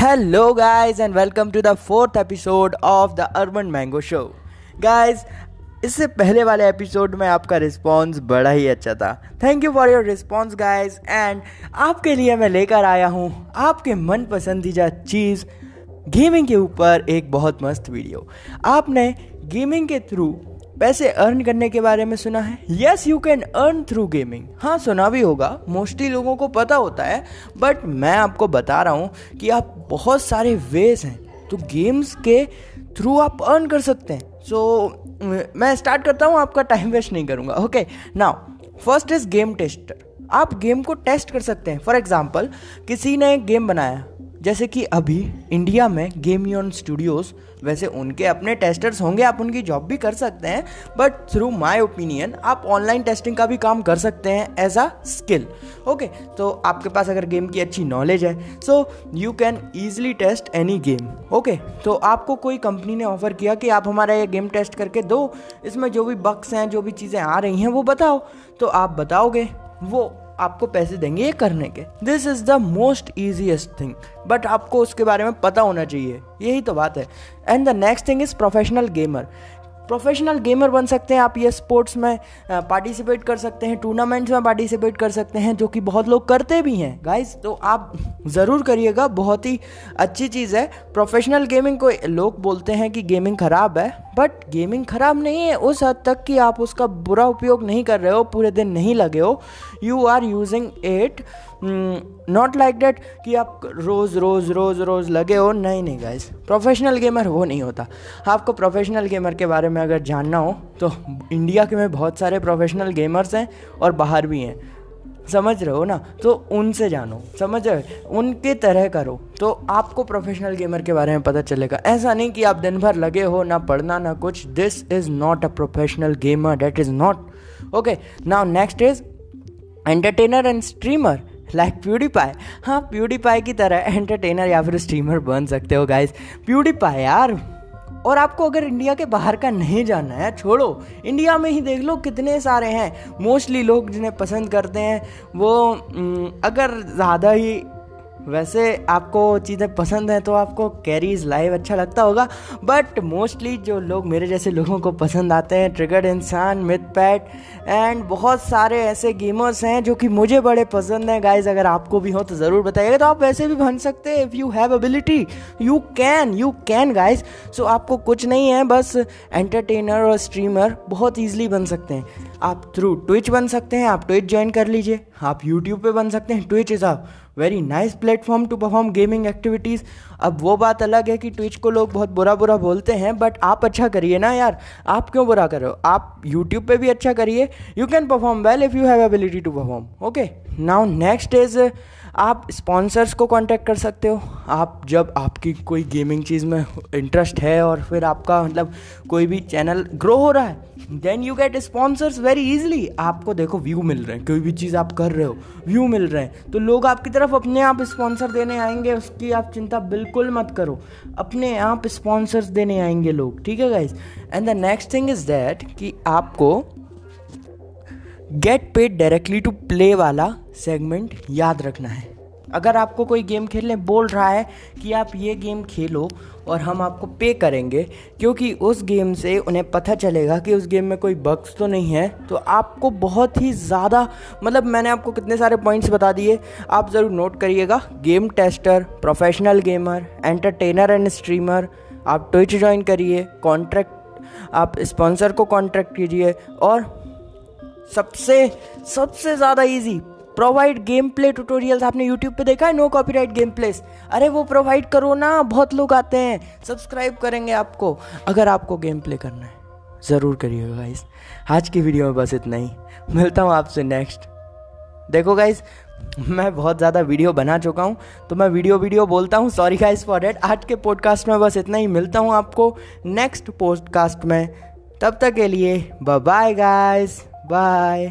Hello, guys, and welcome to the fourth episode of the urban mango show Guys, इससे पहले वाले episode में आपका रिस्पॉन्स बड़ा ही अच्छा था. Thank you for your response guys and आपके लिए मैं लेकर आया हूँ आपके मन पसंदीदा चीज़ गेमिंग के ऊपर एक बहुत मस्त वीडियो आपने गेमिंग के थ्रू पैसे अर्न करने के बारे में सुना है? Yes you can earn through gaming हाँ सुना भी होगा। मोस्टली लोगों को पता होता है बट मैं आपको बता रहा हूँ कि आप बहुत सारे वेज हैं। तो गेम्स के थ्रू आप अर्न कर सकते हैं। सो so, मैं स्टार्ट करता हूँ आपका टाइम वेस्ट नहीं करूँगा। Okay now first is game tester आप गेम को टेस्ट कर सकते हैं। फॉर एग्ज़ाम्पल किसी ने एक गेम बनाया। जैसे कि अभी इंडिया में गेम यून स्टूडियोज़ वैसे उनके अपने टेस्टर्स होंगे, आप उनकी जॉब भी कर सकते हैं बट थ्रू माई ओपिनियन आप ऑनलाइन टेस्टिंग का भी काम कर सकते हैं एज अ स्किल ओके तो आपके पास अगर गेम की अच्छी नॉलेज है so you can easily test any game okay तो आपको कोई कंपनी ने ऑफ़र किया कि आप हमारा ये गेम टेस्ट करके दो, इसमें जो भी बक्स हैं, जो भी चीज़ें आ रही हैं, वो बताओ. तो आप बताओगे, वो आपको पैसे देंगे ये करने के। This is the most easiest thing but आपको उसके बारे में पता होना चाहिए। यही तो बात है। And the next thing is professional gamer professional gamer बन सकते हैं आप, ये स्पोर्ट्स में पार्टिसिपेट कर सकते हैं टूर्नामेंट्स में पार्टिसिपेट कर सकते हैं, जो कि बहुत लोग करते भी हैं। गाइस तो आप ज़रूर करिएगा, बहुत ही अच्छी चीज़ है। प्रोफेशनल गेमिंग को लोग बोलते हैं कि गेमिंग ख़राब है बट गेमिंग ख़राब नहीं है, उस हद तक कि आप उसका बुरा उपयोग नहीं कर रहे हो, पूरे दिन नहीं लगे हो। You are using it not like that कि आप रोज़ रोज़ रोज़ रोज़ लगे हो। नहीं नहीं गाइस प्रोफेशनल गेमर वो नहीं होता। आपको प्रोफेशनल गेमर के बारे में अगर जानना हो तो इंडिया के में बहुत सारे प्रोफेशनल गेमर्स हैं और बाहर भी हैं। समझ रहे हो ना? तो उनसे जानो। समझ रहे उनके तरह करो। तो आपको प्रोफेशनल गेमर के बारे में पता चलेगा। ऐसा नहीं कि आप दिन भर लगे हो, ना पढ़ना, ना कुछ। This is not a professional gamer that is not okay now next is entertainer and streamer like PewDiePie हाँ प्यूडीपाई की तरह एंटरटेनर या फिर स्ट्रीमर बन सकते हो गाइस प्यूडीपाई यार। और आपको अगर इंडिया के बाहर का नहीं जाना है, छोड़ो। इंडिया में ही देख लो कितने सारे हैं। मोस्टली लोग जिन्हें पसंद करते हैं, वो अगर ज़्यादा ही वैसे आपको चीज़ें पसंद हैं तो आपको कैरीज लाइव अच्छा लगता होगा बट मोस्टली जो लोग मेरे जैसे लोगों को पसंद आते हैं ट्रिगर्ड इंसान मिथ पैट एंड बहुत सारे ऐसे गेमर्स हैं जो कि मुझे बड़े पसंद हैं। गाइज़ अगर आपको भी हो तो ज़रूर बताइएगा। तो आप वैसे भी बन सकते हैं। If you have ability you can you can guys so आपको कुछ नहीं है, बस एंटरटेनर और स्ट्रीमर बहुत ईजिली बन सकते हैं। आप थ्रू ट्विच बन सकते हैं, आप ट्विच ज्वाइन कर लीजिए। आप यूट्यूब पे बन सकते हैं। Twitch is a very nice platform to perform gaming activities अब वो बात अलग है कि ट्विच को लोग बहुत बुरा बुरा बोलते हैं बट आप अच्छा करिए ना यार। आप क्यों बुरा करो आप यूट्यूब पे भी अच्छा करिए। You can perform well if you have ability to perform okay now next is आप स्पॉन्सर्स को कांटेक्ट कर सकते हो। आप जब आपकी कोई गेमिंग चीज़ में इंटरेस्ट है और फिर आपका मतलब कोई भी चैनल ग्रो हो रहा है then you get sponsors very easily आपको देखो व्यू मिल रहे हैं, कोई भी चीज़ आप कर रहे हो व्यू मिल रहे हैं। तो लोग आपकी तरफ़ अपने आप स्पॉन्सर देने आएँगे, उसकी आप चिंता बिल्कुल मत करो। अपने आप स्पॉन्सर्स देने आएँगे लोग, ठीक है guys and the next thing is that कि आपको get paid directly to play वाला सेगमेंट याद रखना है। अगर आपको कोई गेम खेलने बोल रहा है कि आप ये गेम खेलो और हम आपको पे करेंगे, क्योंकि उस गेम से उन्हें पता चलेगा कि उस गेम में कोई बग्स तो नहीं है तो आपको बहुत ही ज़्यादा मतलब मैंने आपको कितने सारे पॉइंट्स बता दिए, आप ज़रूर नोट करिएगा। Game tester professional gamer entertainer and streamer आप ट्विच ज्वाइन करिए कॉन्ट्रैक्ट आप स्पॉन्सर को कॉन्ट्रैक्ट कीजिए और सबसे सबसे ज़्यादा easy provide game play tutorials आपने यूट्यूब पे देखा है? नो कॉपीराइट गेम प्लेस अरे, वो प्रोवाइड करो ना, बहुत लोग आते हैं। सब्सक्राइब करेंगे आपको, अगर आपको गेम प्ले करना है। ज़रूर करिएगा गाइस आज की वीडियो में बस इतना ही। मिलता हूँ आपसे नेक्स्ट देखो गाइस मैं बहुत ज़्यादा वीडियो बना चुका हूँ तो मैं वीडियो वीडियो बोलता हूँ। सॉरी गाइस फॉर डेट आज के पॉडकास्ट में बस इतना ही। मिलता हूँ आपको नेक्स्ट पॉडकास्ट में। तब तक के लिए बाय गाइस बाय